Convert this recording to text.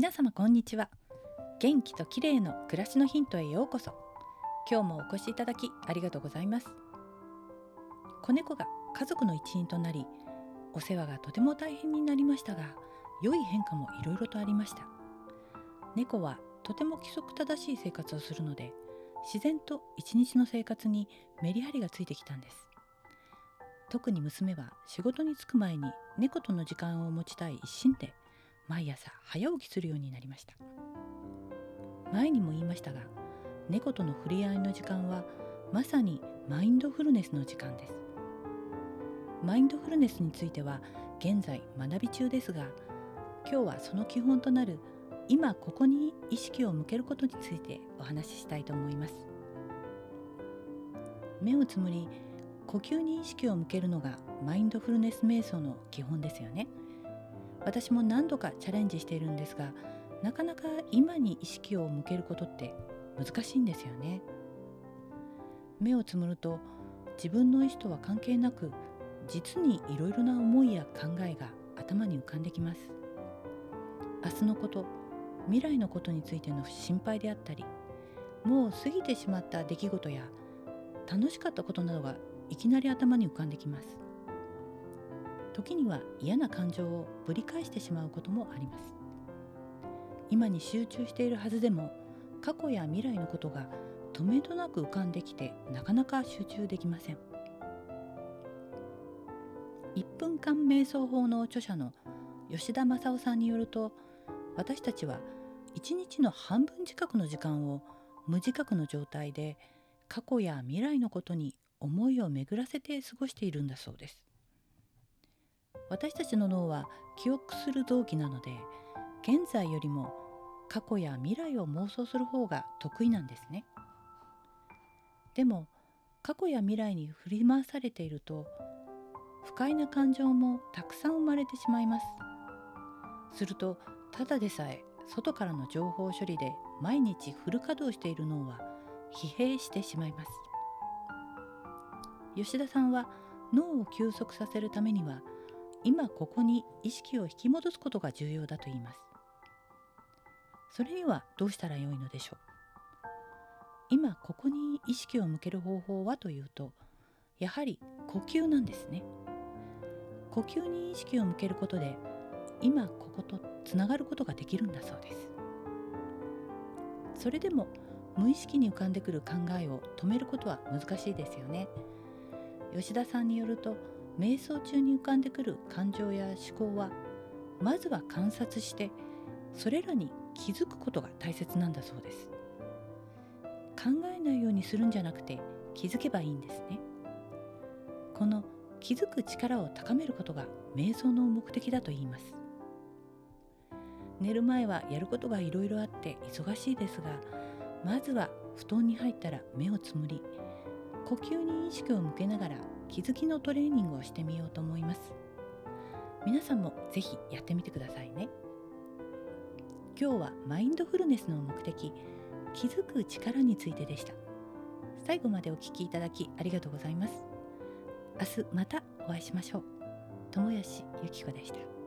皆様こんにちは。元気と綺麗の暮らしのヒントへようこそ。今日もお越しいただきありがとうございます。子猫が家族の一員となりお世話がとても大変になりましたが良い変化もいろいろとありました。猫はとても規則正しい生活をするので自然と一日の生活にメリハリがついてきたんです。特に娘は仕事に就く前に猫との時間を持ちたい一心で毎朝早起きするようになりました。前にも言いましたが猫との触れ合いの時間はまさにマインドフルネスの時間です。マインドフルネスについては現在学び中ですが今日はその基本となる今ここに意識を向けることについてお話ししたいと思います。目をつむり呼吸に意識を向けるのがマインドフルネス瞑想の基本ですよね。私も何度かチャレンジしているんですがなかなか今に意識を向けることって難しいんですよね。目をつむると自分の意思とは関係なく実にいろいろな思いや考えが頭に浮かんできます。明日のこと未来のことについての心配であったりもう過ぎてしまった出来事や楽しかったことなどがいきなり頭に浮かんできます。時には嫌な感情をぶり返してしまうこともあります。今に集中しているはずでも過去や未来のことが止めどなく浮かんできてなかなか集中できません。1分間瞑想法の著者の吉田正夫さんによると私たちは1日の半分近くの時間を無自覚の状態で過去や未来のことに思いを巡らせて過ごしているんだそうです。私たちの脳は記憶する臓器なので現在よりも過去や未来を妄想する方が得意なんですね。でも過去や未来に振り回されていると不快な感情もたくさん生まれてしまいます。するとただでさえ外からの情報処理で毎日フル稼働している脳は疲弊してしまいます。吉田さんは脳を休息させるためには今ここに意識を引き戻すことが重要だと言います。それにはどうしたらよいのでしょう？今ここに意識を向ける方法はというとやはり呼吸なんですね。呼吸に意識を向けることで今こことつながることができるんだそうです。それでも無意識に浮かんでくる考えを止めることは難しいですよね。吉田さんによると瞑想中に浮かんでくる感情や思考はまずは観察してそれらに気づくことが大切なんだそうです。考えないようにするんじゃなくて気づけばいいんですね。この気づく力を高めることが瞑想の目的だと言います。寝る前はやることがいろいろあって忙しいですがまずは布団に入ったら目をつむり呼吸に意識を向けながら気づきのトレーニングをしてみようと思います。皆さんもぜひやってみてくださいね。今日はマインドフルネスの目的気づく力についてでした。最後までお聞きいただきありがとうございます。明日またお会いしましょう。友吉ゆき子でした。